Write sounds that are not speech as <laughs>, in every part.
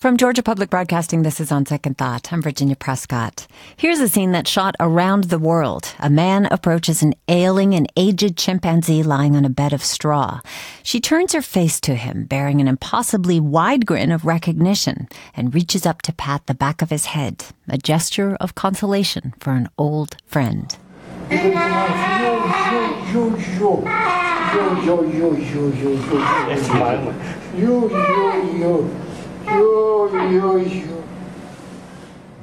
From Georgia Public Broadcasting, this is On Second Thought. I'm Virginia Prescott. Here's a scene that shot around the world. A man approaches an ailing and aged chimpanzee lying on a bed of straw. She turns her face to him, bearing an impossibly wide grin of recognition, and reaches up to pat the back of his head, a gesture of consolation for an old friend.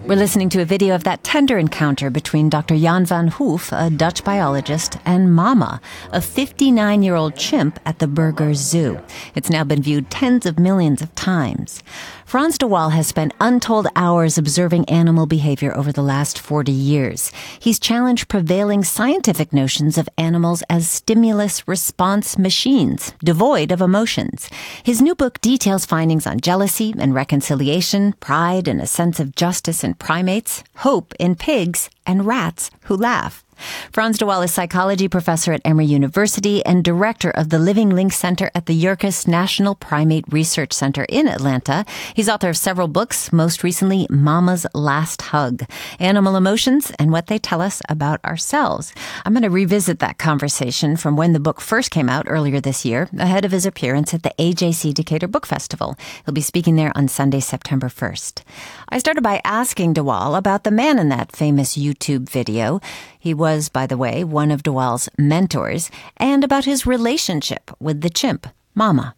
We're listening to a video of that tender encounter between Dr. Jan van Hooff, a Dutch biologist, and Mama, a 59 year old chimp at the Burgers Zoo. It's now been viewed tens of millions of times. Frans de Waal has spent untold hours observing animal behavior over the last 40 years. He's challenged prevailing scientific notions of animals as stimulus response machines, devoid of emotions. His new book details findings on jealousy and reconciliation, pride and a sense of justice in primates, hope in pigs, and rats who laugh. Frans de Waal is psychology professor at Emory University and director of the Living Link Center at the Yerkes National Primate Research Center in Atlanta. He's author of several books, most recently Mama's Last Hug, Animal Emotions and What They Tell Us About Ourselves. I'm going to revisit that conversation from when the book first came out earlier this year, ahead of his appearance at the AJC Decatur Book Festival. He'll be speaking there on Sunday, September 1st. I started by asking de Waal about the man in that famous YouTube video. He was, by the way, one of de Waal's mentors, and about his relationship with the chimp, Mama.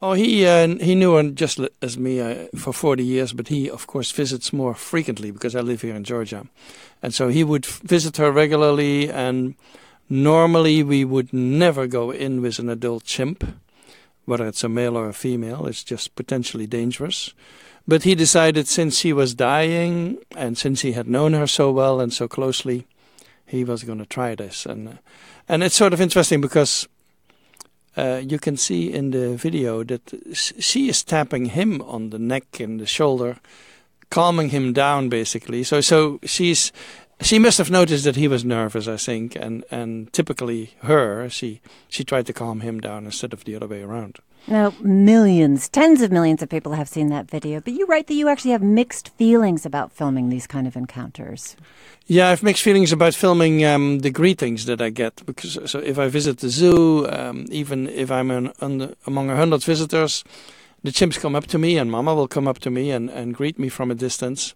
Oh, he uh, he knew her just as me uh, for 40 years, but he, of course, visits more frequently because I live here in Georgia. And so he would visit her regularly, and normally we would never go in with an adult chimp, whether it's a male or a female. It's just potentially dangerous. But he decided since she was dying and since he had known her so well and so closely, he was going to try this. And and it's sort of interesting because uh, you can see in the video that she is tapping him on the neck and the shoulder, calming him down basically. So so she's she must have noticed that he was nervous, I think, and and typically her she she tried to calm him down instead of the other way around. Now, millions, tens of millions of people have seen that video, but you write that you actually have mixed feelings about filming these kind of encounters. Yeah, I have mixed feelings about filming um, the greetings that I get because so if I visit the zoo, um, even if I'm an, under, among a hundred visitors, the chimps come up to me and Mama will come up to me and, and greet me from a distance.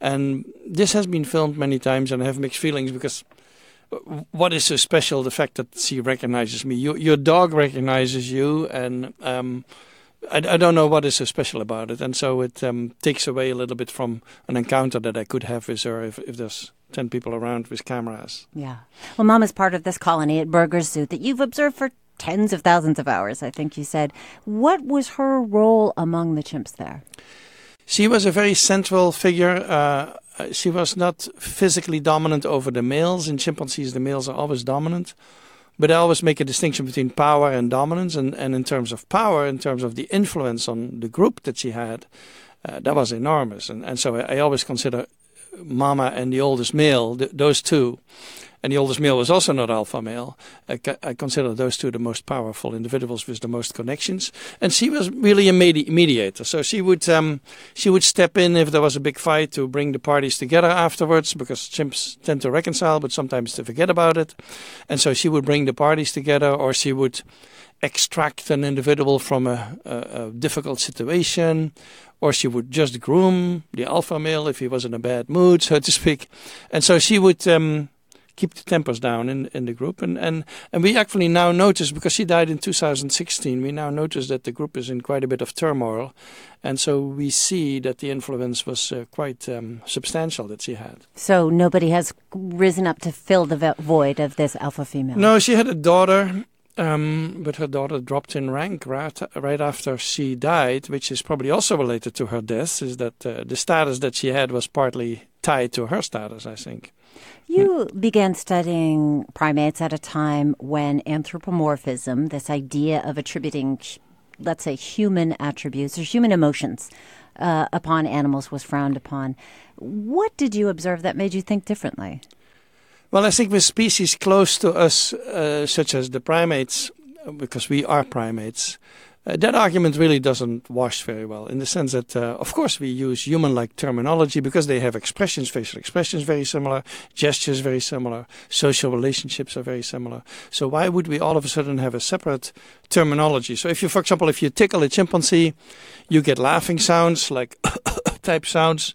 And this has been filmed many times, and I have mixed feelings because what is so special? The fact that she recognizes me. Your, your dog recognizes you, and um, I, I, don't know what is so special about it. And so it um, takes away a little bit from an encounter that I could have with her if, if there's 10 people around with cameras. Yeah. Well, Mom is part of this colony at Burgers Zoo that you've observed for tens of thousands of hours, I think you said. What was her role among the chimps there? She was a very central figure. Uh, uh, she was not physically dominant over the males. In chimpanzees, the males are always dominant. But I always make a distinction between power and dominance. And, and in terms of power, in terms of the influence on the group that she had, uh, that was enormous. And, and so I, I always consider Mama and the oldest male, th- those two, and the oldest male was also not alpha male. I, I, consider those two the most powerful individuals with the most connections. And she was really a medi- mediator. So she would um, she would step in if there was a big fight to bring the parties together afterwards, because chimps tend to reconcile, but sometimes they forget about it. And so she would bring the parties together, or she would extract an individual from a, a, a difficult situation, or she would just groom the alpha male if he was in a bad mood, so to speak. And so she would um, keep the tempers down in in the group. And and and we actually now notice because she died in 2016, we now notice that the group is in quite a bit of turmoil, and so we see that the influence was uh, quite um, substantial that she had. So nobody has risen up to fill the void of this alpha female. No, she had a daughter. Um, but her daughter dropped in rank right, right after she died, which is probably also related to her death. Is that uh, the status that she had was partly tied to her status, I think. You began studying primates at a time when anthropomorphism, this idea of attributing, let's say, human attributes or human emotions uh, upon animals was frowned upon. What did you observe that made you think differently? Well, I think with species close to us, uh, such as the primates, because we are primates, Uh, that argument really doesn't wash very well in the sense that, uh, of course, we use human like terminology because they have expressions, facial expressions very similar, gestures very similar, social relationships are very similar. So, why would we all of a sudden have a separate terminology? So, if you, for example, if you tickle a chimpanzee, you get laughing sounds like <coughs> type sounds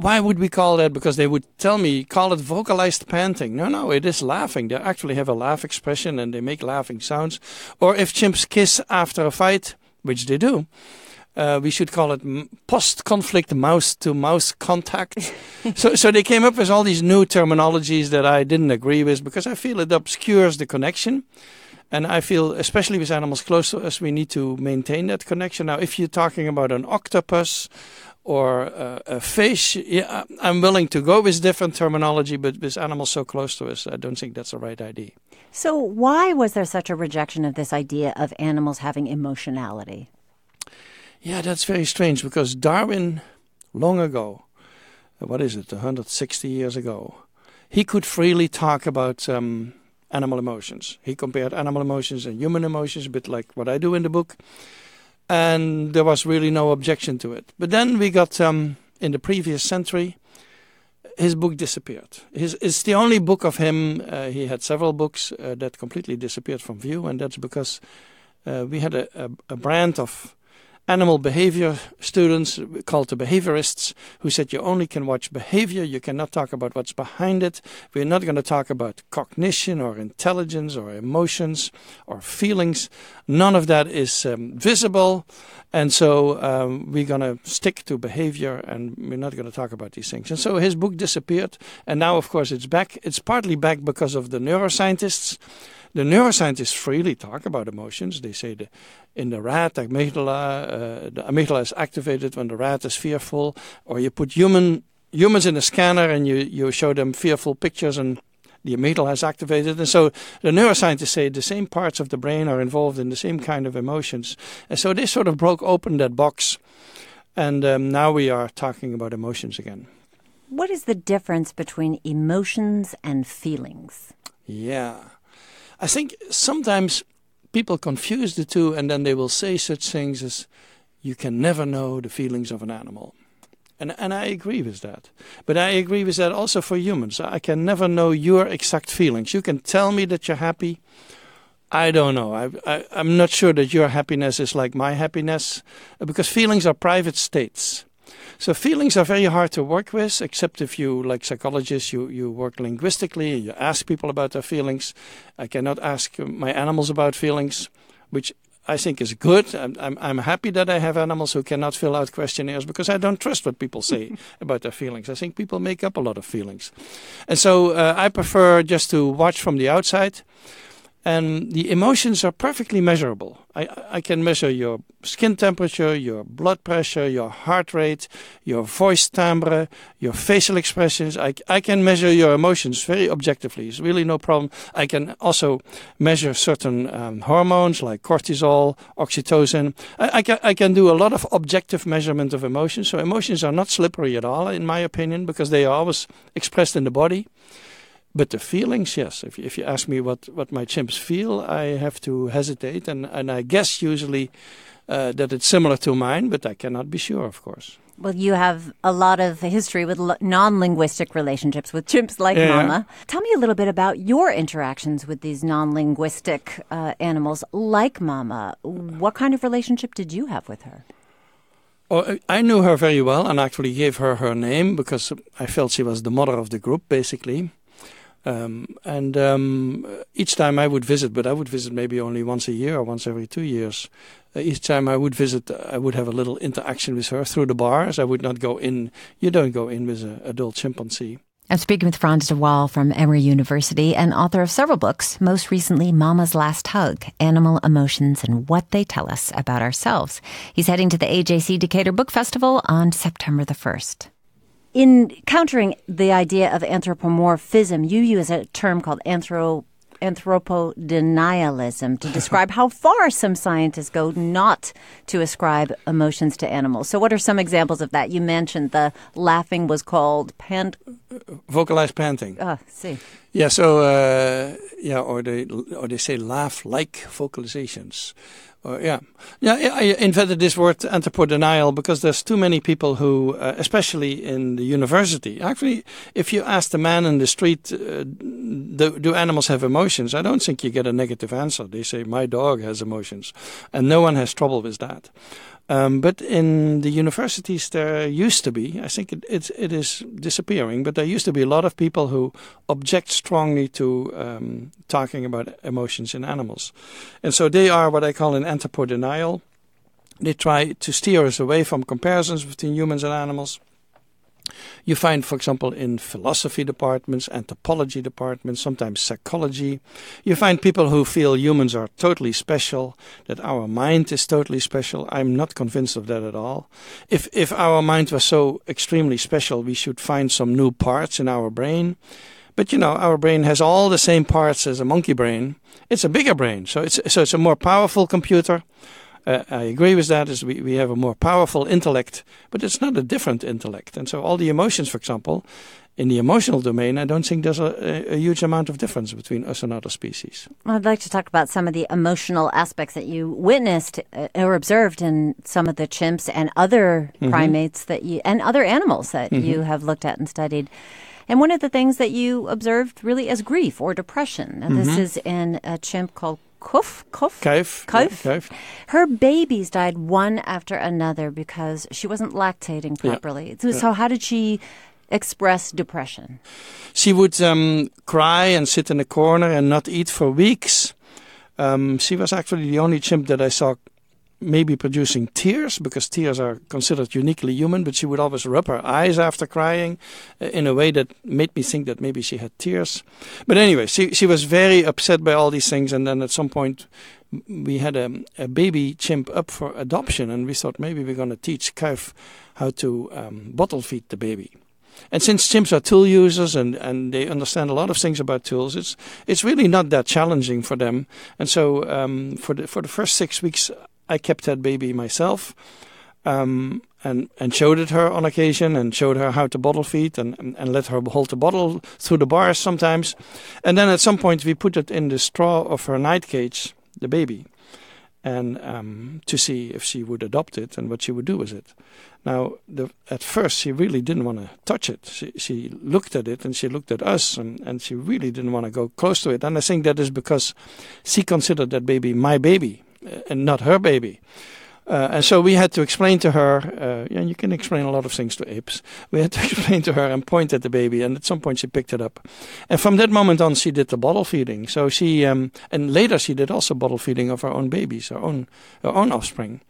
why would we call that? Because they would tell me, call it vocalized panting. No, no, it is laughing. They actually have a laugh expression and they make laughing sounds. Or if chimps kiss after a fight, which they do, uh, we should call it post-conflict mouse-to-mouse contact. <laughs> so, so they came up with all these new terminologies that I didn't agree with because I feel it obscures the connection. And I feel, especially with animals close to us, we need to maintain that connection. Now, if you're talking about an octopus or uh, a fish, yeah, I'm willing to go with different terminology, but with animals so close to us, I don't think that's the right idea. So, why was there such a rejection of this idea of animals having emotionality? Yeah, that's very strange because Darwin, long ago, what is it, 160 years ago, he could freely talk about um, animal emotions. He compared animal emotions and human emotions, a bit like what I do in the book and there was really no objection to it. But then we got um, in the previous century, his book disappeared. His, it's the only book of him. Uh, he had several books uh, that completely disappeared from view, and that's because uh, we had a, a, a brand of animal behavior students called the behaviorists who said you only can watch behavior, you cannot talk about what's behind it. We're not going to talk about cognition or intelligence or emotions or feelings. None of that is um, visible. And so um, we're going to stick to behavior and we're not going to talk about these things. And so his book disappeared. And now, of course, it's back. It's partly back because of the neuroscientists the neuroscientists freely talk about emotions. They say that in the rat amygdala, uh, the amygdala is activated when the rat is fearful, or you put human humans in a scanner and you, you show them fearful pictures and the amygdala is activated. And so the neuroscientists say the same parts of the brain are involved in the same kind of emotions. And so they sort of broke open that box. And um, now we are talking about emotions again. What is the difference between emotions and feelings? Yeah. I think sometimes people confuse the two and then they will say such things as, you can never know the feelings of an animal. And, and I agree with that. But I agree with that also for humans. I can never know your exact feelings. You can tell me that you're happy. I don't know. I, I, I'm not sure that your happiness is like my happiness because feelings are private states. So feelings are very hard to work with, except if you, like psychologists, you, you work linguistically, you ask people about their feelings. I cannot ask my animals about feelings, which I think is good. I'm, I'm, I'm, happy that I have animals who cannot fill out questionnaires because I don't trust what people say <laughs> about their feelings. I think people make up a lot of feelings. And so uh, I prefer just to watch from the outside and the emotions are perfectly measurable. I, I can measure your skin temperature, your blood pressure, your heart rate, your voice timbre, your facial expressions. I, I can measure your emotions very objectively. It's really no problem. I can also measure certain um, hormones like cortisol, oxytocin. I, I, can, I can do a lot of objective measurement of emotions. So emotions are not slippery at all, in my opinion, because they are always expressed in the body. But the feelings, yes. If, if you ask me what, what my chimps feel, I have to hesitate. And, and I guess usually uh, that it's similar to mine, but I cannot be sure, of course. Well, you have a lot of history with non linguistic relationships with chimps like yeah. Mama. Tell me a little bit about your interactions with these non linguistic uh, animals like Mama. What kind of relationship did you have with her? Oh, I knew her very well and actually gave her her name because I felt she was the mother of the group, basically. Um, and um, each time I would visit, but I would visit maybe only once a year or once every two years. Uh, each time I would visit, I would have a little interaction with her through the bars. I would not go in. You don't go in with an adult chimpanzee. I'm speaking with Frans de Waal from Emory University and author of several books, most recently Mama's Last Hug, Animal Emotions and What They Tell Us About Ourselves. He's heading to the AJC Decatur Book Festival on September the 1st in countering the idea of anthropomorphism, you use a term called anthro anthropodenialism to <laughs> describe how far some scientists go not to ascribe emotions to animals. So, what are some examples of that? You mentioned the laughing was called pant. Vocalized panting. Ah, see. Yeah, so uh, yeah, or they or they say laugh-like vocalizations. Or, yeah, yeah. I invented this word anthropodenial because there's too many people who, uh, especially in the university. Actually, if you ask the man in the street, uh, do, do animals have emotions? I don't think you get a negative answer. They say my dog has emotions, and no one has trouble with that. Um, but in the universities, there used to be, I think it, it, it is disappearing, but there used to be a lot of people who object strongly to um, talking about emotions in animals. And so they are what I call an anthropodenial. They try to steer us away from comparisons between humans and animals. You find, for example, in philosophy departments, anthropology departments, sometimes psychology, you find people who feel humans are totally special, that our mind is totally special. I'm not convinced of that at all. If, if our mind was so extremely special, we should find some new parts in our brain. But you know, our brain has all the same parts as a monkey brain. It's a bigger brain, so it's so it's a more powerful computer uh, I agree with that. Is we, we have a more powerful intellect, but it's not a different intellect. And so all the emotions, for example, in the emotional domain, I don't think there's a, a, huge amount of difference between us and other species. Well, I'd like to talk about some of the emotional aspects that you witnessed uh, or observed in some of the chimps and other mm-hmm. primates that you and other animals that mm-hmm. you have looked at and studied. And one of the things that you observed really is grief or depression. And mm-hmm. this is in a chimp called Kuf, Kuf, Kuf, Kuf. Yeah, Her babies died one after another because she wasn't lactating properly. Yeah. So, so, how did she express depression? She would um, cry and sit in a corner and not eat for weeks. Um, she was actually the only chimp that I saw maybe producing tears because tears are considered uniquely human, but she would always rub her eyes after crying uh, in a way that made me think that maybe she had tears. But anyway, she, she was very upset by all these things, and then at some point we had a, a baby chimp up for adoption, and we thought maybe we're going to teach Kuif how to um, bottle feed the baby. And since chimps are tool users and, and they understand a lot of things about tools, it's it's really not that challenging for them. And so um, for the for the first six weeks, I kept that baby myself. Um, and and showed it her on occasion and showed her how to bottle feed and, and, and, let her hold the bottle through the bars sometimes. And then at some point we put it in the straw of her night cage, the baby, and um, to see if she would adopt it and what she would do with it. Now, the, at first she really didn't want to touch it. She, she looked at it and she looked at us and, and she really didn't want to go close to it. And I think that is because she considered that baby my baby and not her baby. Uh, and so we had to explain to her, uh, and you can explain a lot of things to apes. We had to <laughs> explain to her and point at the baby, and at some point she picked it up. And from that moment on, she did the bottle feeding. So she, um, and later she did also bottle feeding of her own babies, her own, her own offspring.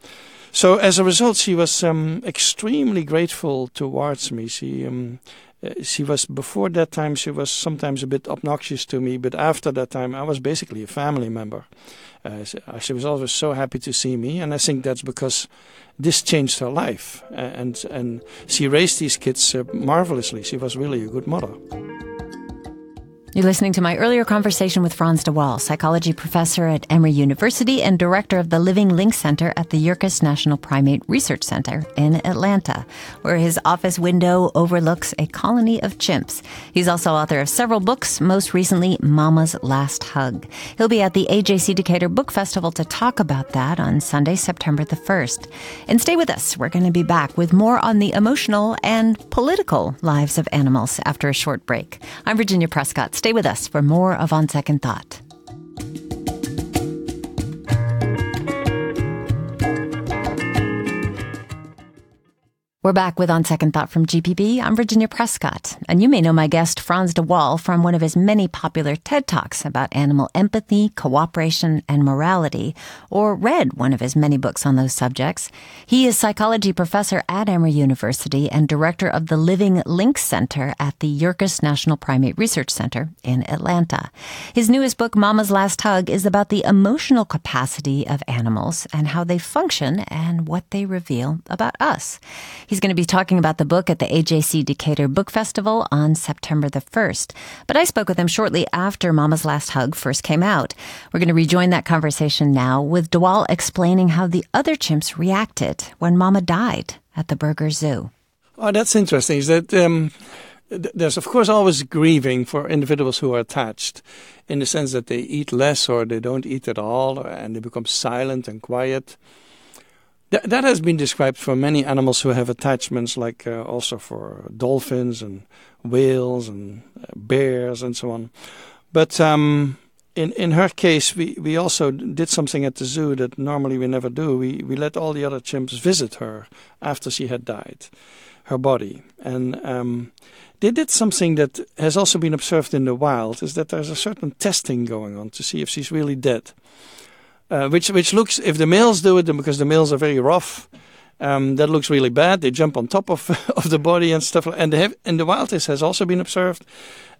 So as a result, she was um, extremely grateful towards me. She, um, she was before that time she was sometimes a bit obnoxious to me, but after that time I was basically a family member. Uh, uh, she was always so happy to see me, and I think that's because this changed her life, and and she raised these kids uh, marvelously. She was really a good mother. You're listening to my earlier conversation with Frans de Waal, psychology professor at Emory University and director of the Living Link Center at the Yerkes National Primate Research Center in Atlanta, where his office window overlooks a colony of chimps. He's also author of several books, most recently, Mama's Last Hug. He'll be at the AJC Decatur Book Festival to talk about that on Sunday, September the 1st. And stay with us. We're going to be back with more on the emotional and political lives of animals after a short break. I'm Virginia Prescott. Stay with us for more of On Second Thought. We're back with On Second Thought from GPB. I'm Virginia Prescott, and you may know my guest Frans de Waal from one of his many popular TED Talks about animal empathy, cooperation, and morality, or read one of his many books on those subjects. He is psychology professor at Emory University and director of the Living Link Center at the Yerkes National Primate Research Center in Atlanta. His newest book, Mama's Last Hug, is about the emotional capacity of animals and how they function and what they reveal about us. He's going to be talking about the book at the AJC Decatur Book Festival on September the 1st. But I spoke with him shortly after Mama's Last Hug first came out. We're going to rejoin that conversation now with de Waal explaining how the other chimps reacted when Mama died at the Burger Zoo. Oh, that's interesting. Is that um, there's of course always grieving for individuals who are attached, in the sense that they eat less or they don't eat at all, and they become silent and quiet. That, that has been described for many animals who have attachments, like uh, also for dolphins and whales and uh, bears and so on. But um, in in her case, we, we also did something at the zoo that normally we never do. We we let all the other chimps visit her after she had died, her body, and um, they did something that has also been observed in the wild. Is that there's a certain testing going on to see if she's really dead. Uh, which which looks if the males do it, because the males are very rough. Um, that looks really bad. They jump on top of <laughs> of the body and stuff. And the have, in the wild, has also been observed.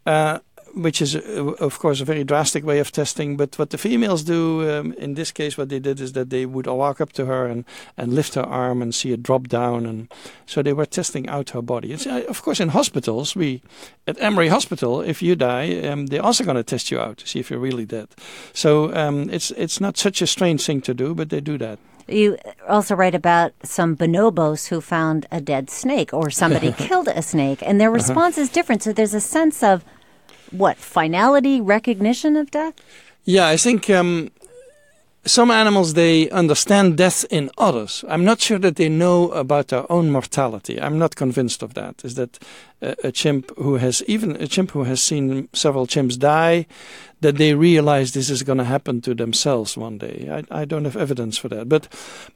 Uh, which is, uh, of course, a very drastic way of testing. But what the females do um, in this case, what they did is that they would walk up to her and, and lift her arm and see it drop down. And so they were testing out her body. It's, uh, of course, in hospitals, we at Emory Hospital, if you die, um, they're also going to test you out to see if you're really dead. So um, it's it's not such a strange thing to do, but they do that. You also write about some bonobos who found a dead snake or somebody <laughs> killed a snake, and their uh-huh. response uh-huh. is different. So there's a sense of what finality recognition of death? Yeah, I think um, some animals they understand death in others. I'm not sure that they know about their own mortality. I'm not convinced of that. Is that a, a chimp who has even a chimp who has seen several chimps die, that they realize this is going to happen to themselves one day. I, I don't have evidence for that, but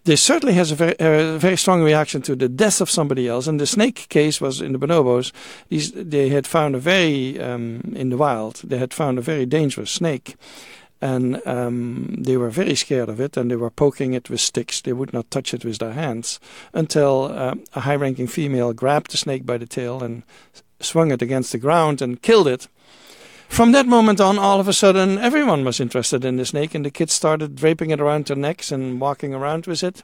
they certainly has a very, a very strong reaction to the death of somebody else. And the snake case was in the bonobos. These they had found a very um, in the wild. They had found a very dangerous snake and um, they were very scared of it and they were poking it with sticks. They would not touch it with their hands until um, a high ranking female grabbed the snake by the tail and swung it against the ground and killed it. From that moment on, all of a sudden, everyone was interested in the snake, and the kids started draping it around their necks and walking around with it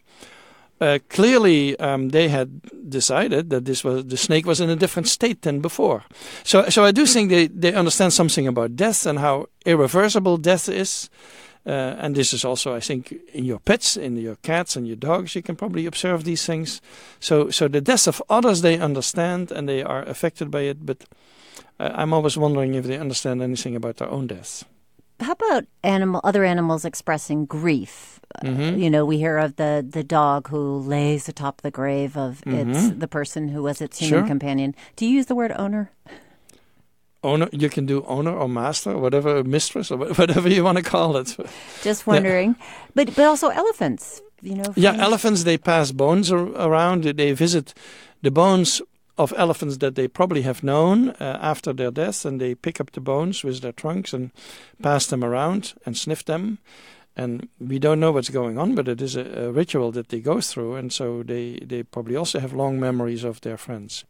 uh, clearly um, they had decided that this was the snake was in a different state than before. So, so I do think they, they understand something about death and how irreversible death is. Uh, and this is also, I think, in your pets, in your cats and your dogs, you can probably observe these things. So, so the death of others they understand and they are affected by it. But uh, I'm always wondering if they understand anything about their own death. How about animal, other animals expressing grief? Mm-hmm. you know, we hear of the the dog who lays atop the grave of mm-hmm. its the person who was its human sure. companion. Do you use the word owner? Owner, you can do owner or master, or whatever mistress or <laughs> whatever you want to call it. Just wondering, yeah. but but also elephants. You know, yeah, elephants they pass bones around. They visit the bones of elephants that they probably have known uh, after their death, and they pick up the bones with their trunks and pass them around and sniff them. And we don't know what's going on, but it is a, a ritual that they go through, and so they, they probably also have long memories of their friends.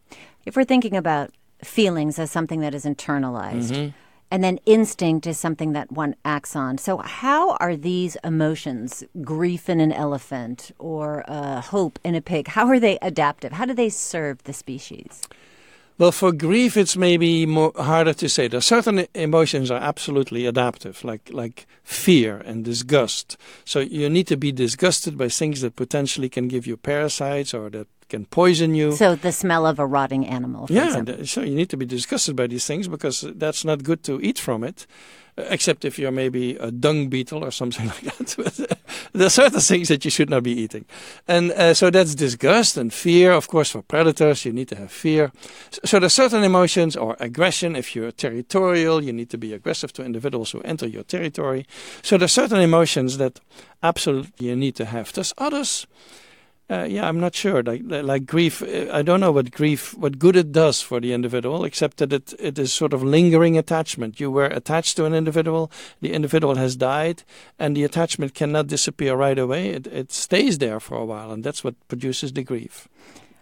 If we're thinking about feelings as something that is internalized, mm-hmm and then instinct is something that one acts on. So, how are these emotions, grief in an elephant or uh, hope in a pig, how are they adaptive? How do they serve the species? Well, for grief, it's maybe more harder to say. There are certain emotions are absolutely adaptive, like like fear and disgust. So you need to be disgusted by things that potentially can give you parasites or that can poison you. So the smell of a rotting animal. yeah, so you need to be disgusted by these things because that's not good to eat from it. Except if you're maybe a dung beetle or something <laughs> like that. There are certain things that you should not be eating. And uh, so that's disgust and fear. Of course, for predators, you need to have fear. So, so there are certain emotions or aggression. If you're territorial, you need to be aggressive to individuals who enter your territory. So there are certain emotions that absolutely you need to have. There's others uh, yeah, I'm not sure. Like like grief, uh, I don't know what grief, what good it does for the individual, except that it, it is sort of lingering attachment. You were attached to an individual, the individual has died, and the attachment cannot disappear right away. It, it stays there for a while, and that's what produces the grief.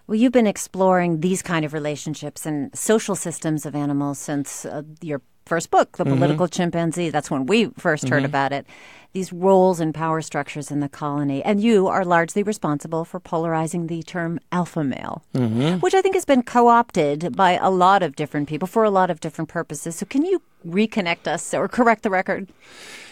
Well, you've been exploring these kind of relationships and social systems of animals since uh, your first book, The mm-hmm. Political Chimpanzee. That's when we 1st mm-hmm. heard about it. These roles and power structures in the colony. And you are largely responsible for polarizing the term alpha male, mm-hmm. which I think has been co opted by a lot of different people for a lot of different purposes. So, can you reconnect us or correct the record.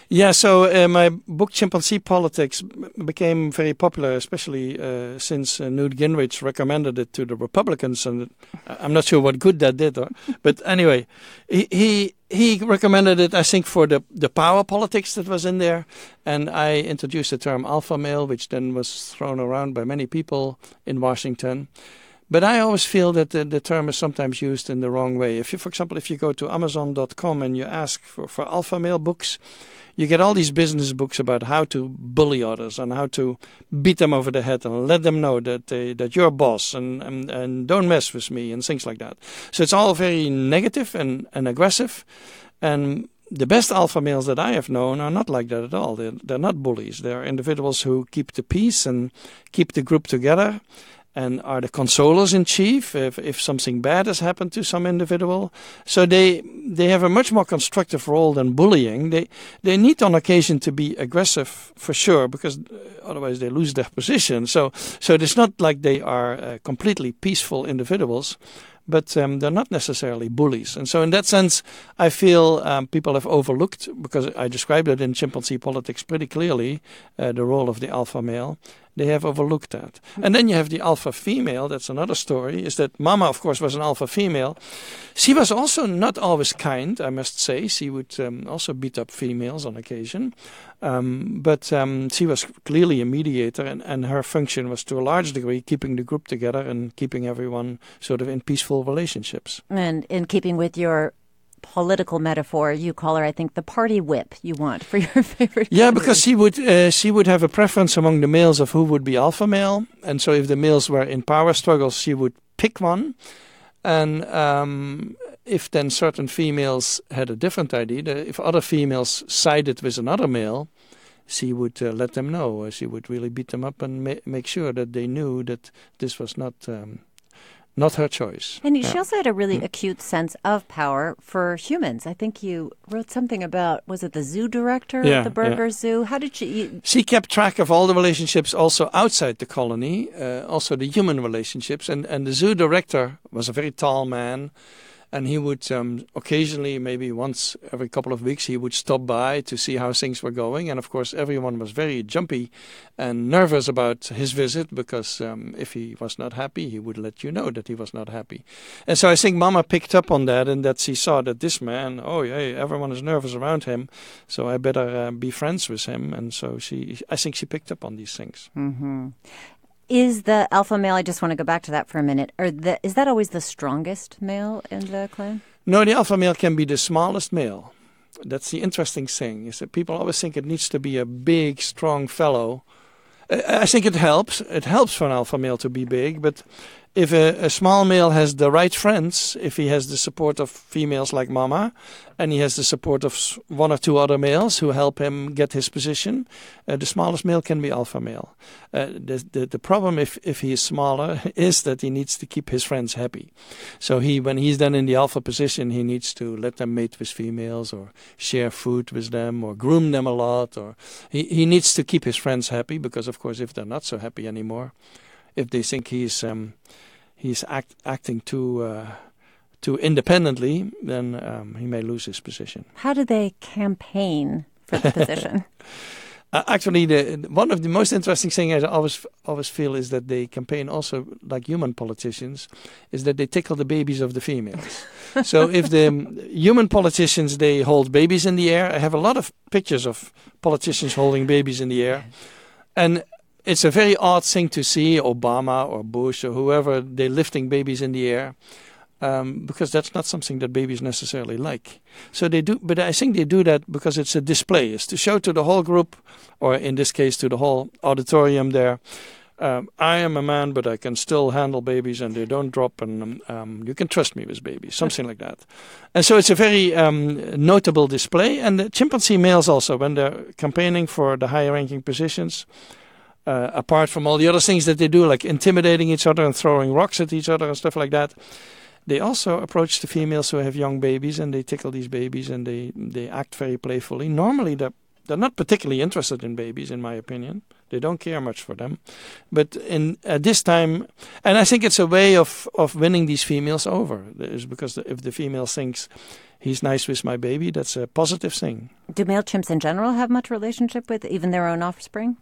Yeah, so uh, my book Chimpanzee Politics became very popular, especially uh, since uh, Newt Gingrich recommended it to the Republicans, and I'm not sure what good that did. Or, <laughs> but anyway, he, he he recommended it, I think, for the the power politics that was in there, and I introduced the term alpha male, which then was thrown around by many people in Washington. But I always feel that the, the term is sometimes used in the wrong way. If you, for example, if you go to Amazon.com and you ask for, for alpha male books, you get all these business books about how to bully others and how to beat them over the head and let them know that they, that you're boss and, and, and don't mess with me and things like that. So it's all very negative and, and aggressive. And the best alpha males that I have known are not like that at all. They're, they're not bullies. They're individuals who keep the peace and keep the group together and are the consolers in chief if, if something bad has happened to some individual. So they they have a much more constructive role than bullying. They they need on occasion to be aggressive for sure because uh, otherwise they lose their position. So so it's not like they are uh, completely peaceful individuals. But um, they're not necessarily bullies. And so, in that sense, I feel um, people have overlooked, because I described it in chimpanzee politics pretty clearly, uh, the role of the alpha male they have overlooked that. And then you have the alpha female, that's another story, is that Mama, of course, was an alpha female. She was also not always kind, I must say. She would um, also beat up females on occasion. Um, but um, she was clearly a mediator, and, and her function was to a large degree keeping the group together and keeping everyone sort of in peaceful relationships. And in keeping with your political metaphor, you call her, I think, the party whip you want for your <laughs> favorite. Yeah, because she would uh, she would have a preference among the males of who would be alpha male, and so if the males were in power struggles, she would pick one, and um, if then certain females had a different idea, if other females sided with another male, she would uh, let them know. She would really beat them up and ma- make sure that they knew that this was not. Um, not her choice. And she also had a really mm. acute sense of power for humans. I think you wrote something about was it the zoo director yeah, the Burger yeah. Zoo? How did she? You... She kept track of all the relationships also outside the colony, uh, also the human relationships, and and the zoo director was a very tall man and he would um, occasionally, maybe once every couple of weeks, he would stop by to see how things were going. And of course, everyone was very jumpy and nervous about his visit because um, if he was not happy, he would let you know that he was not happy. And so I think Mama picked up on that and that she saw that this man, oh yeah, everyone is nervous around him, so I better uh, be friends with him. And so she, I think she picked up on these things. Mm-hmm. Is the alpha male? I just want to go back to that for a minute. Or the, is that always the strongest male in the clan? No, the alpha male can be the smallest male. That's the interesting thing. Is that people always think it needs to be a big, strong fellow. I think it helps. It helps for an alpha male to be big, but if a, a, small male has the right friends, if he has the support of females like Mama, and he has the support of one or two other males who help him get his position, uh, the smallest male can be alpha male. Uh, the, the, the problem if if he is smaller <laughs> is that he needs to keep his friends happy. So he when he's then in the alpha position, he needs to let them mate with females or share food with them or groom them a lot, or he he needs to keep his friends happy because of course if they're not so happy anymore if they think he's um, he's act, acting too uh, too independently, then um, he may lose his position. How do they campaign for the <laughs> position? Uh, actually, the, one of the most interesting things I always always feel is that they campaign also like human politicians, is that they tickle the babies of the females. <laughs> so if the um, human politicians they hold babies in the air, I have a lot of pictures of politicians holding babies in the air, and it's a very odd thing to see Obama or Bush or whoever they're lifting babies in the air. Um, because that's not something that babies necessarily like. So they do, but I think they do that because it's a display. It's to show to the whole group, or in this case to the whole auditorium there. Um, I am a man, but I can still handle babies, and they don't drop, and um, you can trust me with babies, something like that. And so it's a very um, notable display. And the chimpanzee males also, when they're campaigning for the higher ranking positions, uh, apart from all the other things that they do, like intimidating each other and throwing rocks at each other and stuff like that, they also approach the females who have young babies and they tickle these babies and they, they act very playfully. Normally, they're, they're not particularly interested in babies, in my opinion. They don't care much for them. But in at this time, and I think it's a way of, of winning these females over, is because if the female thinks he's nice with my baby, that's a positive thing. Do male chimps in general have much relationship with even their own offspring?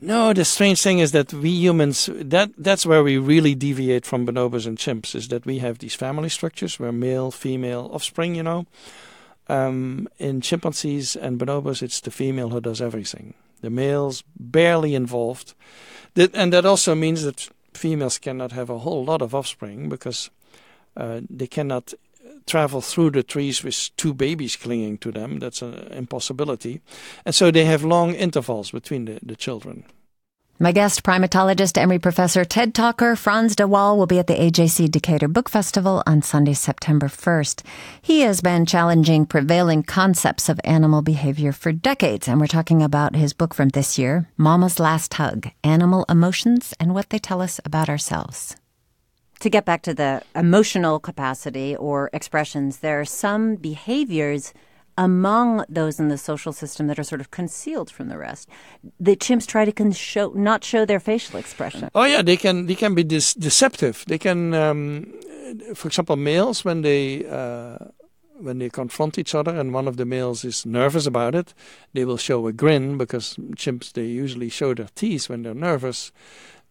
No, the strange thing is that we humans that that's where we really deviate from bonobos and chimps is that we have these family structures where male, female, offspring, you know. Um, in chimpanzees and bonobos, it's the female who does everything. The male's barely involved. That, and that also means that females cannot have a whole lot of offspring because uh, they cannot travel through the trees with two babies clinging to them. That's an impossibility. And so they have long intervals between the, the children. My guest, primatologist, Emory professor, TED Talker Frans de Waal will be at the AJC Decatur Book Festival on Sunday, September 1st. He has been challenging prevailing concepts of animal behavior for decades, and we're talking about his book from this year, Mama's Last Hug Animal Emotions and What They Tell Us About Ourselves. To get back to the emotional capacity or expressions, there are some behaviors among those in the social system that are sort of concealed from the rest. The chimps try to con- show, not show their facial expression. Oh yeah, they can they can be dis- deceptive. They can, um, for example, males when they. Uh, when they confront each other and one of the males is nervous about it, they will show a grin because chimps they usually show their teeth when they're nervous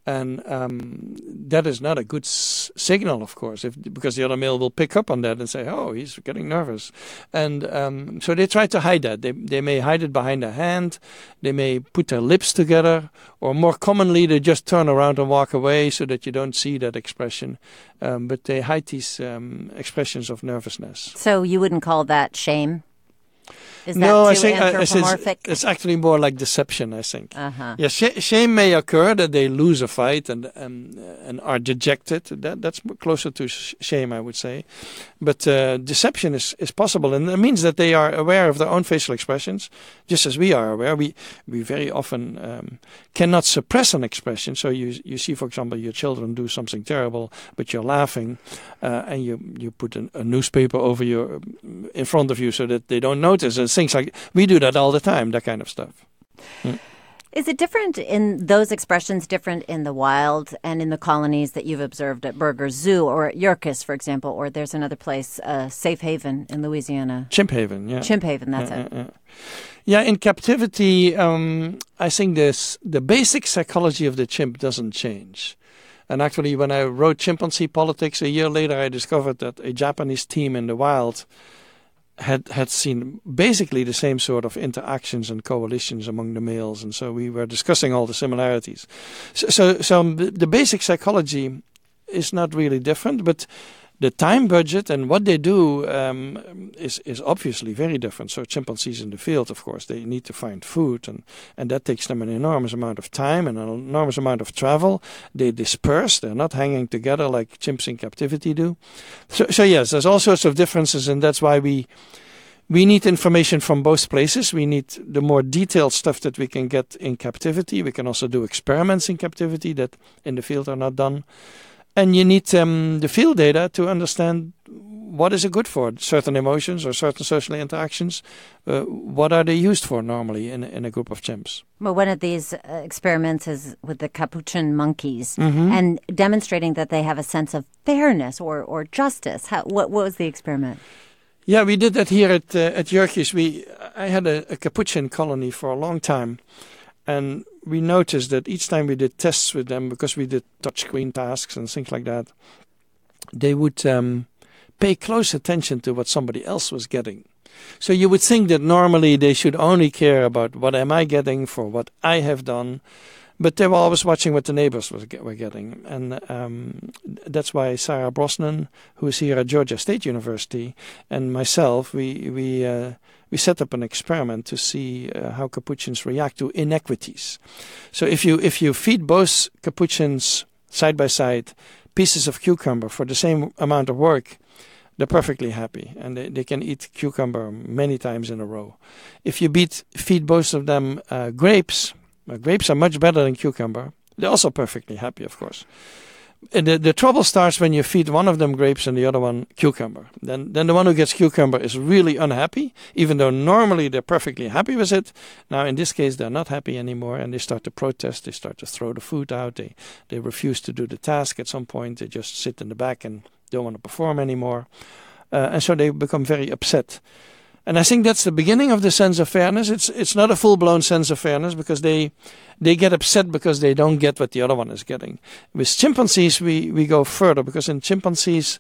and um, that is not a good s- signal, of course, if, because the other male will pick up on that and say, "Oh, he's getting nervous," and um, so they try to hide that. They they may hide it behind a hand, they may put their lips together, or more commonly, they just turn around and walk away so that you don't see that expression. Um, but they hide these um, expressions of nervousness. So you wouldn't call that shame. Is no, I think uh, it's, it's, actually more like deception. I think. Uh-huh. Yeah, sh- shame may occur that they lose a fight and and, and are dejected. That that's closer to sh- shame, I would say. But uh, deception is, is possible, and it means that they are aware of their own facial expressions, just as we are aware. We we very often um, cannot suppress an expression. So you you see, for example, your children do something terrible, but you're laughing, uh, and you you put an, a newspaper over your in front of you so that they don't notice. And things like we do that all the time. That kind of stuff. Mm. Is it different in those expressions different in the wild and in the colonies that you've observed at Burger Zoo or at Yerkes, for example, or there's another place, uh, Safe Haven in Louisiana? Chimp Haven, yeah. Chimp Haven, that's yeah, it. Yeah, yeah. in captivity, um, I think this the basic psychology of the chimp doesn't change. And actually, when I wrote Chimpanzee Politics a year later, I discovered that a Japanese team in the wild had had seen basically the same sort of interactions and coalitions among the males, and so we were discussing all the similarities. So, so, so um, the basic psychology is not really different, but the time budget and what they do um, is is obviously very different. So chimpanzees in the field, of course, they need to find food, and and that takes them an enormous amount of time and an enormous amount of travel. They disperse; they're not hanging together like chimps in captivity do. So, so yes, there's all sorts of differences, and that's why we we need information from both places. We need the more detailed stuff that we can get in captivity. We can also do experiments in captivity that in the field are not done. And you need um, the field data to understand what is it good for? Certain emotions or certain social interactions uh, what are they used for normally in, in a group of chimps? Well one of these uh, experiments is with the capuchin monkeys mm-hmm. and demonstrating that they have a sense of fairness or, or justice. How, what, what was the experiment? Yeah we did that here at uh, at Yerkes we I had a, a capuchin colony for a long time. And we noticed that each time we did tests with them, because we did touchscreen tasks and things like that, they would um, pay close attention to what somebody else was getting. So you would think that normally they should only care about what am I getting for what I have done, but they were always watching what the neighbors were getting, and um, that's why Sarah Brosnan, who is here at Georgia State University, and myself, we we uh, we set up an experiment to see uh, how capuchins react to inequities. So if you if you feed both capuchins side by side pieces of cucumber for the same amount of work, they're perfectly happy and they, they can eat cucumber many times in a row. If you beat, feed both of them uh, grapes, uh, grapes are much better than cucumber. They're also perfectly happy, of course. the, the trouble starts when you feed one of them grapes and the other one cucumber. Then, then the one who gets cucumber is really unhappy, even though normally they're perfectly happy with it. Now, in this case, they're not happy anymore and they start to protest. They start to throw the food out. They, they refuse to do the task at some point. They just sit in the back and don't want to perform anymore. Uh, and so they become very upset. And I think that's the beginning of the sense of fairness. It's it's not a full blown sense of fairness because they they get upset because they don't get what the other one is getting. With chimpanzees, we, we go further because in chimpanzees,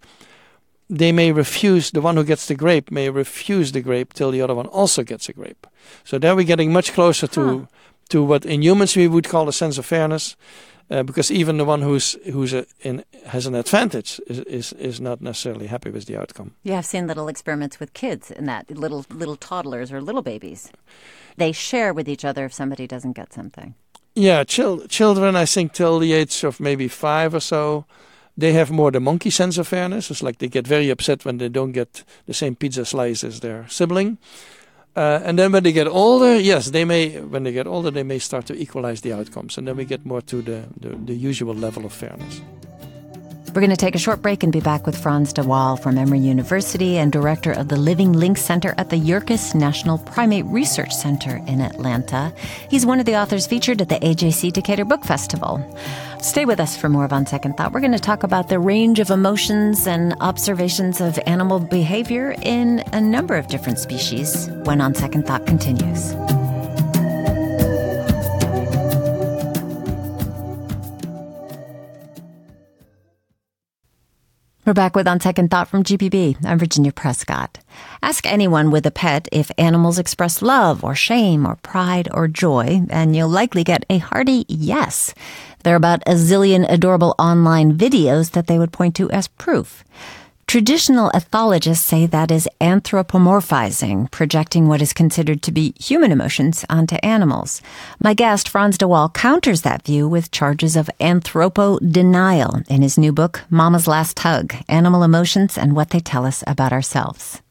they may refuse, the one who gets the grape may refuse the grape till the other one also gets a grape. So there we're getting much closer to, huh. to what in humans we would call a sense of fairness. Uh, because even the one who's who's a, in, has an advantage is, is is not necessarily happy with the outcome. Yeah, I've seen little experiments with kids in that little little toddlers or little babies. They share with each other if somebody doesn't get something. Yeah, chil- children, I think till the age of maybe five or so, they have more the monkey sense of fairness. It's like they get very upset when they don't get the same pizza slice as their sibling. Uh, and then when they get older, yes, they may. When they get older, they may start to equalize the outcomes, and then we get more to the, the, the usual level of fairness. We're going to take a short break and be back with Frans de Waal from Emory University and director of the Living Link Center at the Yerkes National Primate Research Center in Atlanta. He's one of the authors featured at the AJC Decatur Book Festival. Stay with us for more of On Second Thought. We're going to talk about the range of emotions and observations of animal behavior in a number of different species when On Second Thought continues. We're back with On Second Thought from GPB. I'm Virginia Prescott. Ask anyone with a pet if animals express love or shame or pride or joy, and you'll likely get a hearty yes. There are about a zillion adorable online videos that they would point to as proof. Traditional ethologists say that is anthropomorphizing, projecting what is considered to be human emotions onto animals. My guest, Frans de Waal, counters that view with charges of anthropo denial in his new book, Mama's Last Hug Animal Emotions and What They Tell Us About Ourselves.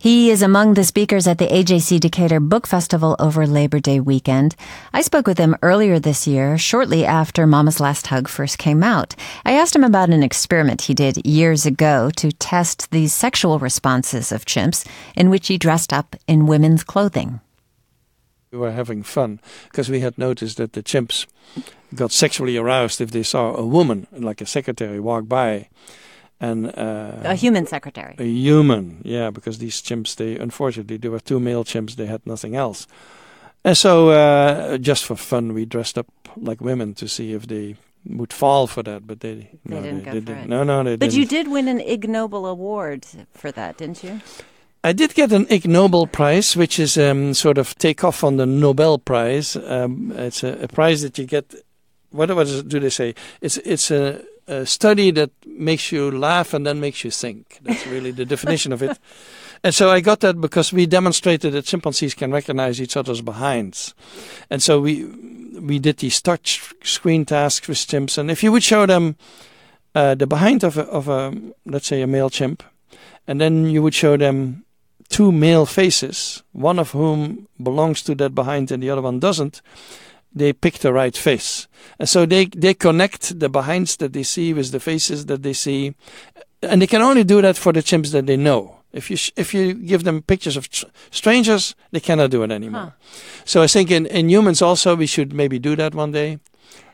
He is among the speakers at the AJC Decatur Book Festival over Labor Day weekend. I spoke with him earlier this year, shortly after Mama's Last Hug first came out. I asked him about an experiment he did years ago to test the sexual responses of chimps, in which he dressed up in women's clothing. We were having fun because we had noticed that the chimps got sexually aroused if they saw a woman, like a secretary, walk by and uh, a human secretary. A human, yeah, because these chimps, they unfortunately there were two male chimps, they had nothing else, and so uh, just for fun, we dressed up like women to see if they would fall for that, but they, they no, didn't they, they didn't. It. No, no, they but didn't. But you did win an Ig Nobel award for that, didn't you? I did get an Ig Nobel Prize, which is um, sort of take off on the Nobel Prize. Um, it's a, a, prize that you get. What, what do they say? It's it's a a study that makes you laugh and then makes you think. That's really the definition of it. <laughs> And so I got that because we demonstrated that chimpanzees can recognize each other's behinds. And so we we did these touch screen tasks with chimps. And if you would show them uh, the behind of a, of a, let's say, a male chimp, and then you would show them two male faces, one of whom belongs to that behind and the other one doesn't, they pick the right face. And so they, they connect the behinds that they see with the faces that they see. And they can only do that for the chimps that they know. If you sh- if you give them pictures of tr- strangers, they cannot do it anymore. Huh. So I think in, in humans also we should maybe do that one day.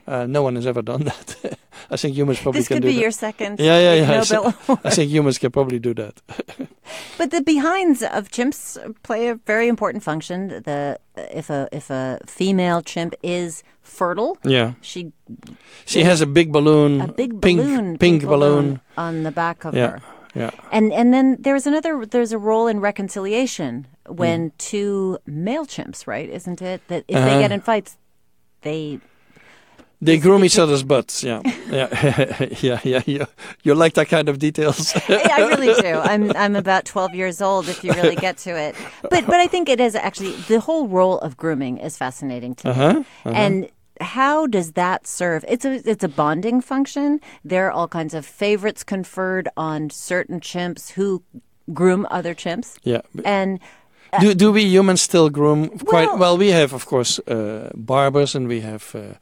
Uh, no one has ever done that. <laughs> I think humans probably this can do that. This could be your second. Yeah, yeah, yeah. Nobel I, I think humans can probably do that. <laughs> but the behinds of chimps play a very important function. The if a if a female chimp is fertile, yeah, she she has a big balloon, a big pink, balloon, pink, pink balloon, balloon on the back of yeah. her. Yeah. And and then there's another there's a role in reconciliation when mm. two male chimps, right? Isn't it? That if uh-huh. they get in fights, they they groom each other's butts. Yeah, <laughs> yeah, yeah, yeah. You, you like that kind of details? <laughs> I really do. I'm I'm about 12 years old. If you really get to it, but but I think it is actually the whole role of grooming is fascinating to uh-huh, me. Uh-huh. And how does that serve? It's a it's a bonding function. There are all kinds of favorites conferred on certain chimps who groom other chimps. Yeah, and. Uh, do do we humans still groom quite well? well we have, of course, uh, barbers and we have uh,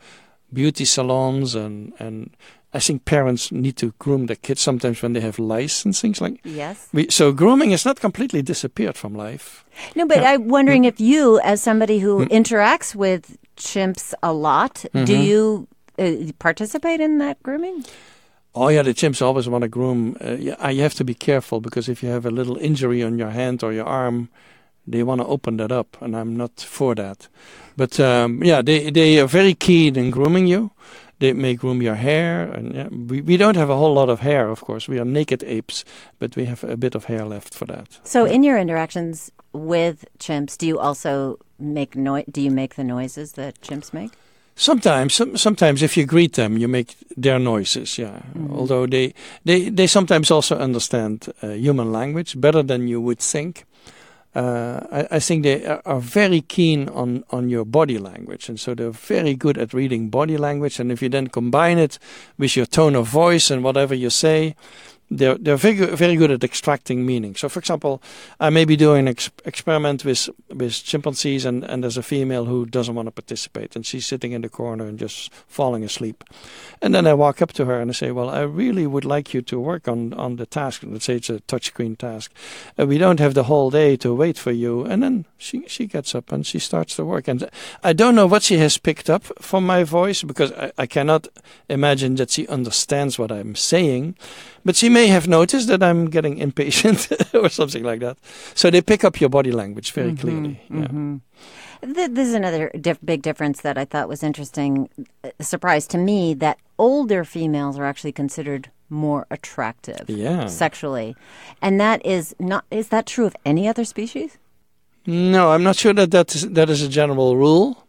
beauty salons and and I think parents need to groom their kids sometimes when they have lice and things like. Yes. We, so grooming is not completely disappeared from life. No, but Yeah. I'm wondering Mm. if you, as somebody who interacts with chimps a lot, do Mm-hmm. you uh, participate in that grooming? Oh yeah, the chimps always want to groom. Uh, yeah, you have to be careful because if you have a little injury on your hand or your arm, they want to open that up, and I'm not for that. But um, yeah, they they are very keen in grooming you. They may groom your hair, and yeah, we we don't have a whole lot of hair, of course. We are naked apes, but we have a bit of hair left for that. So, in your interactions with chimps, do you also make noise? Do you make the noises that chimps make? Sometimes, some, sometimes if you greet them, you make their noises. Yeah, although they they they sometimes also understand uh, human language better than you would think. Uh, I, I think they are, are very keen on on your body language, and so they're very good at reading body language. And if you then combine it with your tone of voice and whatever you say, they're they're very very good at extracting meaning. So, for example, I may be doing an ex- experiment with with chimpanzees, and and there's a female who doesn't want to participate, and she's sitting in the corner and just falling asleep. And then I walk up to her and I say, "Well, I really would like you to work on on the task. Let's say it's a touchscreen task. Uh, we don't have the whole day to wait for you." And then she she gets up and she starts to work. And I don't know what she has picked up from my voice because I, I cannot imagine that she understands what I'm saying. But she may have noticed that I'm getting impatient <laughs> or something like that. So they pick up your body language very mm-hmm. clearly. Yeah. Mm-hmm. Th- This is another diff- big difference that I thought was interesting. A surprise to me that older females are actually considered more attractive Yeah. sexually, and that is not. Is that true of any other species? No, I'm not sure that that is, that is a general rule.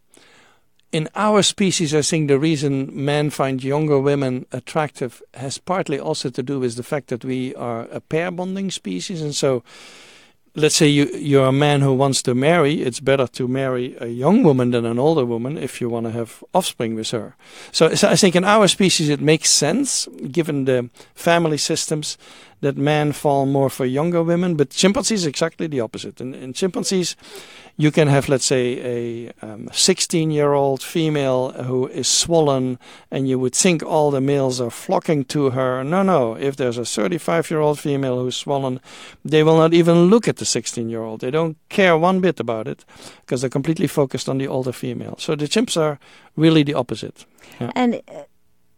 In our species, I think the reason men find younger women attractive has partly also to do with the fact that we are a pair bonding species. And so, let's say you, you're a man who wants to marry, it's better to marry a young woman than an older woman if you want to have offspring with her. So, so I think in our species it makes sense, given the family systems, that men fall more for younger women, but chimpanzees exactly the opposite. In, in chimpanzees, you can have, let's say, a 16 year old female who is swollen, and you would think all the males are flocking to her. No, no. If there's a 35 year old female who's swollen, they will not even look at the 16 year old. They don't care one bit about it because they're completely focused on the older female. So the chimps are really the opposite. And uh,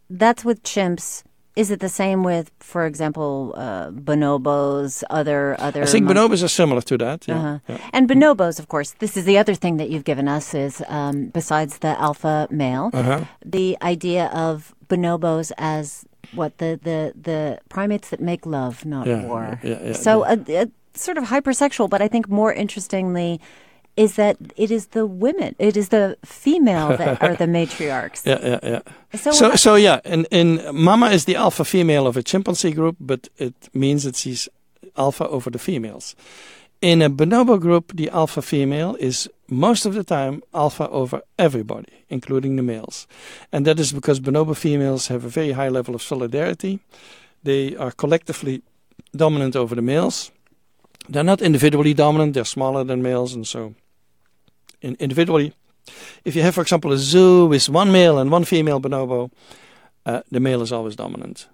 that's with chimps. Is it the same with, for example, uh, bonobos, other other? I think mon- bonobos are similar to that. Yeah. Uh-huh. yeah. And bonobos, of course. This is the other thing that you've given us is um, besides the alpha male, Uh-huh. the idea of bonobos as what the the the primates that make love, not Yeah, war. yeah, yeah, so a, a sort of hypersexual, but I think more interestingly. Is that it is the women, it is the female that are the <laughs> matriarchs. Yeah, yeah, yeah. So, So, so yeah, in, in mama is the alpha female of a chimpanzee group, but it means that she's alpha over the females. In a bonobo group, the alpha female is most of the time alpha over everybody, including the males. And that is because bonobo females have a very high level of solidarity. They are collectively dominant over the males. They're not individually dominant, they're smaller than males, and so in, individually if you have, for example, a zoo with one male and one female bonobo, uh, the male is always dominant.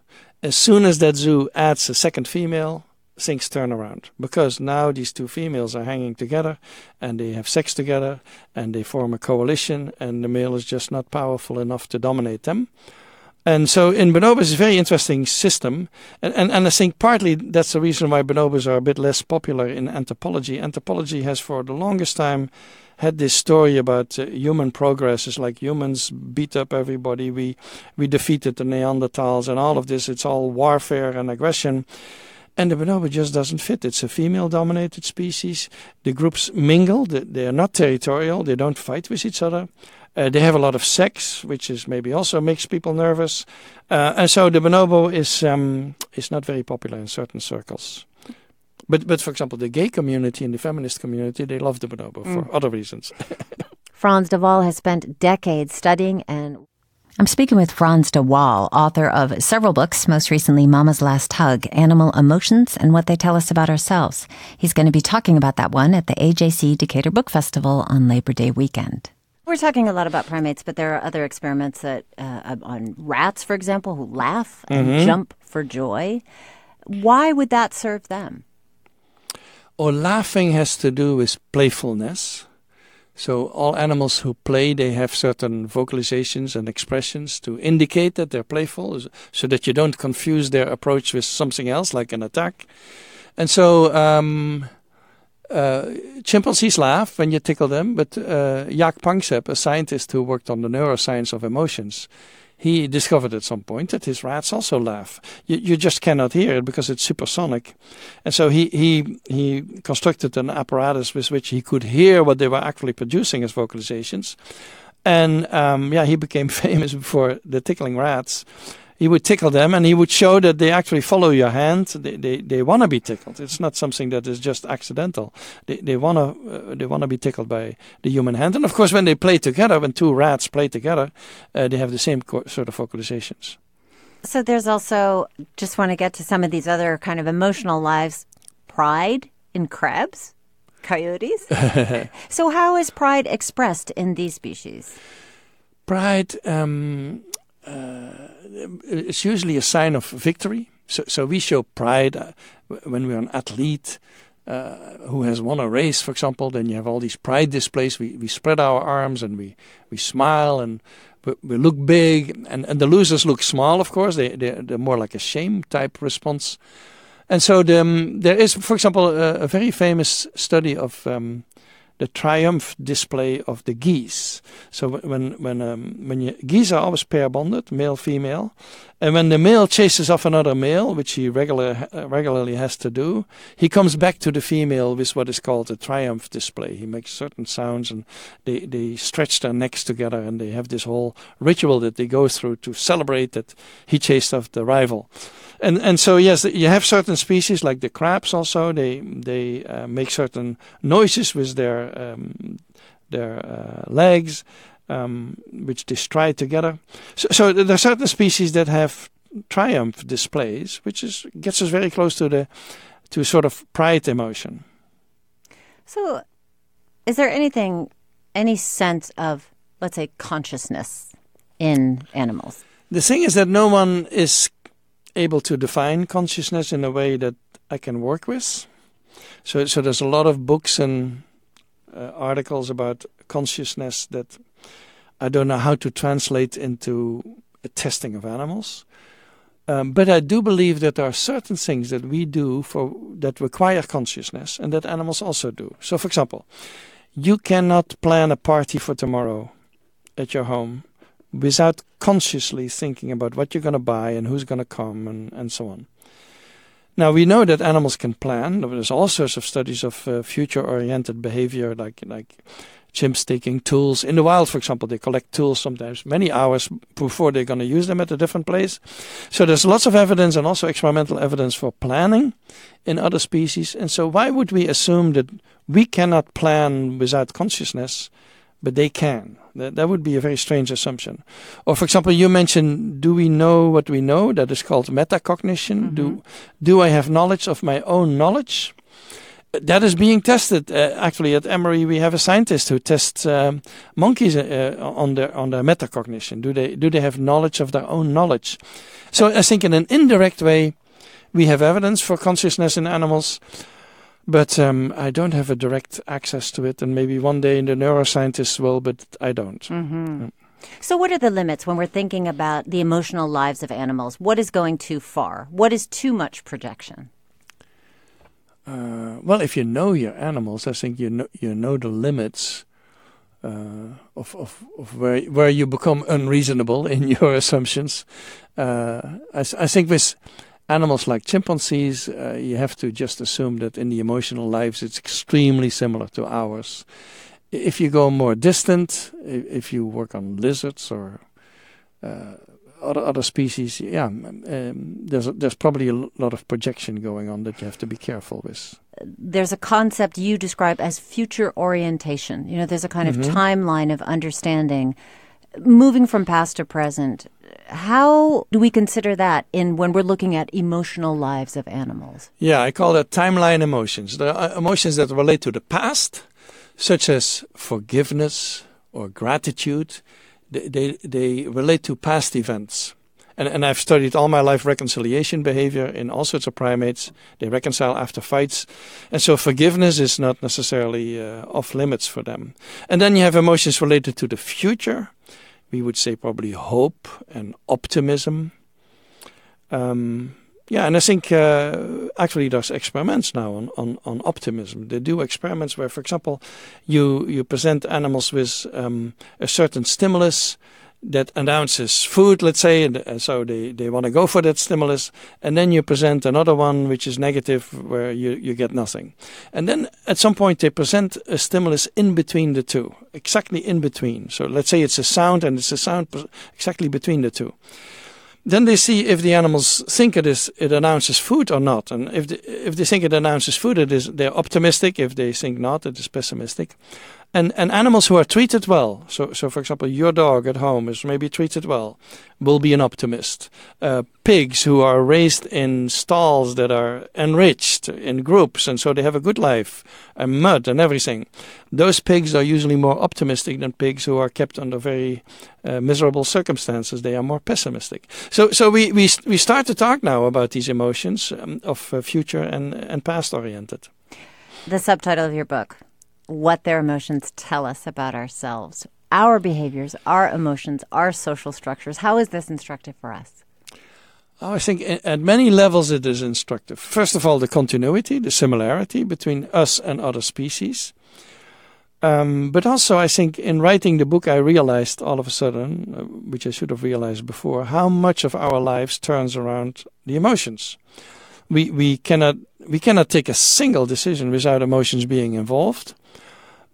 As soon as that zoo adds a second female, things turn around because now these two females are hanging together and they have sex together and they form a coalition, and the male is just not powerful enough to dominate them. And so in bonobos, it's a very interesting system. And, and, and I think partly that's the reason why bonobos are a bit less popular in anthropology. Anthropology has for the longest time had this story about uh, human progress. It's like humans beat up everybody. We we defeated the Neanderthals and all of this. It's all warfare and aggression. And the bonobo just doesn't fit. It's a female-dominated species. The groups mingle. They they are not territorial. They don't fight with each other. Uh, they have a lot of sex, which is maybe also makes people nervous. Uh, and so the bonobo is um, is not very popular in certain circles. But but for example, the gay community and the feminist community, they love the bonobo for other reasons. <laughs> Frans de Waal has spent decades studying and. I'm speaking with Frans de Waal, author of several books, most recently Mama's Last Hug Animal Emotions and What They Tell Us About Ourselves. He's going to be talking about that one at the AJC Decatur Book Festival on Labor Day weekend. We're talking a lot about primates, but there are other experiments that uh, on rats, for example, who laugh and mm-hmm. jump for joy. Why would that serve them? Or laughing has to do with playfulness. So all animals who play, they have certain vocalizations and expressions to indicate that they're playful, so that you don't confuse their approach with something else, like an attack. And so um, uh, chimpanzees laugh when you tickle them, but uh, Jaak Panksepp, a scientist who worked on the neuroscience of emotions, he discovered at some point that his rats also laugh. You, you just cannot hear it because it's supersonic. And so he, he, he constructed an apparatus with which he could hear what they were actually producing as vocalizations. And um, yeah, he became <laughs> famous for the tickling rats he would tickle them and he would show that they actually follow your hand. They, they, they want to be tickled. It's not something that is just accidental. They, they want to uh, they want to be tickled by the human hand. And of course, when they play together, when two rats play together, uh, they have the same co- sort of vocalizations. So there's also just want to get to some of these other kind of emotional lives. Pride in crabs, coyotes. <laughs> so how is pride expressed in these species? Pride. Um, it's usually a sign of victory. So, so we show pride uh, when we're an athlete uh, who has won a race, for example. Then you have all these pride displays. We, we spread our arms and we, we smile and we, we look big. And, and the losers look small, of course. They, they're, they're more like a shame type response. And so the, um, there is, for example, a, a very famous study of um, the triumph display of the geese. So when when um, when you, geese are always pair bonded, male female, and when the male chases off another male, which he regular uh, regularly has to do, he comes back to the female with what is called a triumph display. He makes certain sounds, and they they stretch their necks together, and they have this whole ritual that they go through to celebrate that he chased off the rival and and so yes, you have certain species like the crabs. Also, they they uh, make certain noises with their um, their uh, legs, um, which they stride together. So, so there are certain species that have triumph displays, which is gets us very close to the to sort of pride emotion. So, is there anything, any sense of, let's say, consciousness in animals? The thing is that no one is able to define consciousness in a way that I can work with. So, so there's a lot of books and uh, articles about consciousness that I don't know how to translate into a testing of animals. Um, but I do believe that there are certain things that we do for that require consciousness and that animals also do. So, for example, you cannot plan a party for tomorrow at your home without consciously thinking about what you're going to buy and who's going to come and, and so on. Now we know that animals can plan. There's all sorts of studies of uh, future-oriented behavior, like like chimps taking tools in the wild, for example. They collect tools sometimes many hours before they're going to use them at a different place. So there's lots of evidence and also experimental evidence for planning in other species. And so why would we assume that we cannot plan without consciousness? But they can. That, that would be a very strange assumption. Or, for example, you mentioned, do we know what we know? That is called metacognition. Mm-hmm. Do, do I have knowledge of my own knowledge? That is being tested. Uh, actually, at Emory, we have a scientist who tests um, monkeys uh, on their on their metacognition. Do they do they have knowledge of their own knowledge? So I think in an indirect way, we have evidence for consciousness in animals but um, I don't have a direct access to it, and maybe one day in the neuroscientists will, but I don't. Mm-hmm. So, what are the limits when we're thinking about the emotional lives of animals? What is going too far? What is too much projection? Uh, well, if you know your animals, I think you know you know the limits uh, of, of, of where where you become unreasonable in <laughs> your assumptions. Uh, I, I think with animals like chimpanzees, uh, you have to just assume that in the emotional lives it's extremely similar to ours. If you go more distant, if you work on lizards or uh, other other species, yeah, um, there's a, there's probably a lot of projection going on that you have to be careful with. There's a concept you describe as future orientation. You know, there's a kind mm-hmm. of timeline of understanding, moving from past to present how do we consider that in when we're looking at emotional lives of animals? Yeah, I call that timeline emotions. There are emotions that relate to the past, such as forgiveness or gratitude, they, they, they relate to past events. And, and I've studied all my life reconciliation behavior in all sorts of primates. They reconcile after fights. And so forgiveness is not necessarily uh, off limits for them. And then you have emotions related to the future. We would say probably hope and optimism. Um, yeah, and I think uh, actually there's experiments now on, on, on optimism. They do experiments where, for example, you, you present animals with um, a certain stimulus that announces food, let's say, and uh, so they, they want to go for that stimulus, and then you present another one which is negative where you, you get nothing. And then at some point they present a stimulus in between the two, exactly in between. So let's say it's a sound and it's a sound exactly between the two. Then they see if the animals think it is it announces food or not, and if the, if they think it announces food, it is they're optimistic. If they think not, it is pessimistic and and animals who are treated well so so for example your dog at home is maybe treated well will be an optimist. Uh, pigs who are raised in stalls that are enriched in groups and so they have a good life and mud and everything. Those pigs are usually more optimistic than pigs who are kept under very uh, miserable circumstances. They are more pessimistic. So so we we we start to talk now about these emotions um, of uh, future and and past oriented the subtitle of your book what their emotions tell us about ourselves, our behaviors, our emotions, our social structures. How is this instructive for us? Oh, I think at many levels it is instructive. First of all, the continuity, the similarity between us and other species. Um, but also, I think in writing the book, I realized all of a sudden, uh, which I should have realized before, how much of our lives turns around the emotions. We we cannot we cannot take a single decision without emotions being involved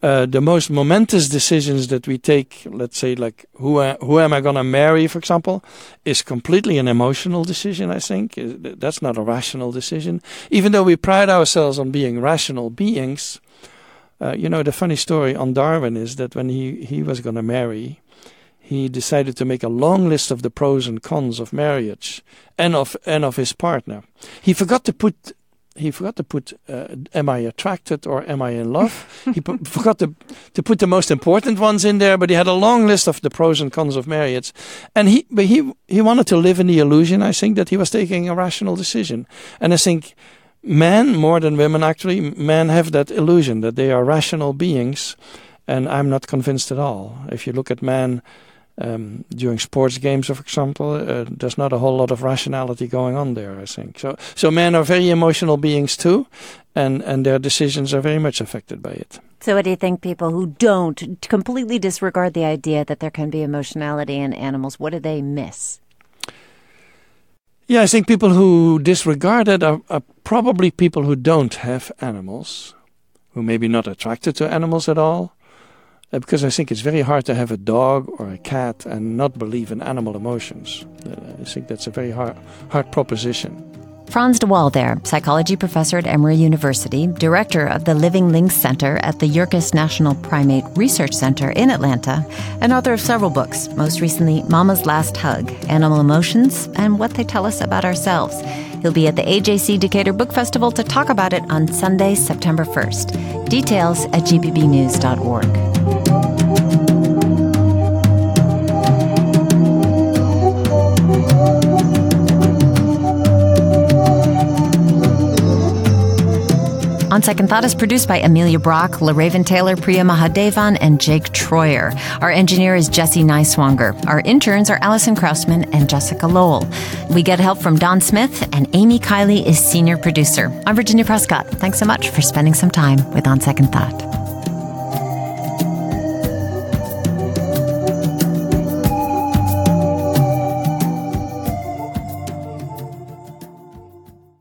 uh, the most momentous decisions that we take, let's say, like who uh, who am I going to marry, for example, is completely an emotional decision. I think that's not a rational decision. Even though we pride ourselves on being rational beings, uh, you know, the funny story on Darwin is that when he he was going to marry, he decided to make a long list of the pros and cons of marriage and of and of his partner. He forgot to put he forgot to put uh, am I attracted or am I in love? <laughs> he put, forgot to to put the most important ones in there, but he had a long list of the pros and cons of marriage, and he but he he wanted to live in the illusion. I think that he was taking a rational decision, and I think men more than women actually men have that illusion that they are rational beings, and I'm not convinced at all. If you look at men um, during sports games, for example, uh, there's not a whole lot of rationality going on there. I think so. So men are very emotional beings too, and and their decisions are very much affected by it. So, what do you think? People who don't completely disregard the idea that there can be emotionality in animals, what do they miss? Yeah, I think people who disregard it are, are probably people who don't have animals, who may be not attracted to animals at all uh, because I think it's very hard to have a dog or a cat and not believe in animal emotions. Uh, I think that's a very hard, hard proposition. Frans de Waal there, psychology professor at Emory University, director of the Living Links Center at the Yerkes National Primate Research Center in Atlanta, and author of several books, most recently Mama's Last Hug, Animal Emotions, and What They Tell Us About Ourselves. He'll be at the AJC Decatur Book Festival to talk about it on Sunday, September 1st. Details at gpbnews.org. On Second Thought is produced by Amelia Brock, LaRaven Taylor, Priya Mahadevan, and Jake Troyer. Our engineer is Jesse Neiswanger. Our interns are Allison Krausman and Jessica Lowell. We get help from Don Smith, and Amy Kiley is senior producer. I'm Virginia Prescott. Thanks so much for spending some time with On Second Thought.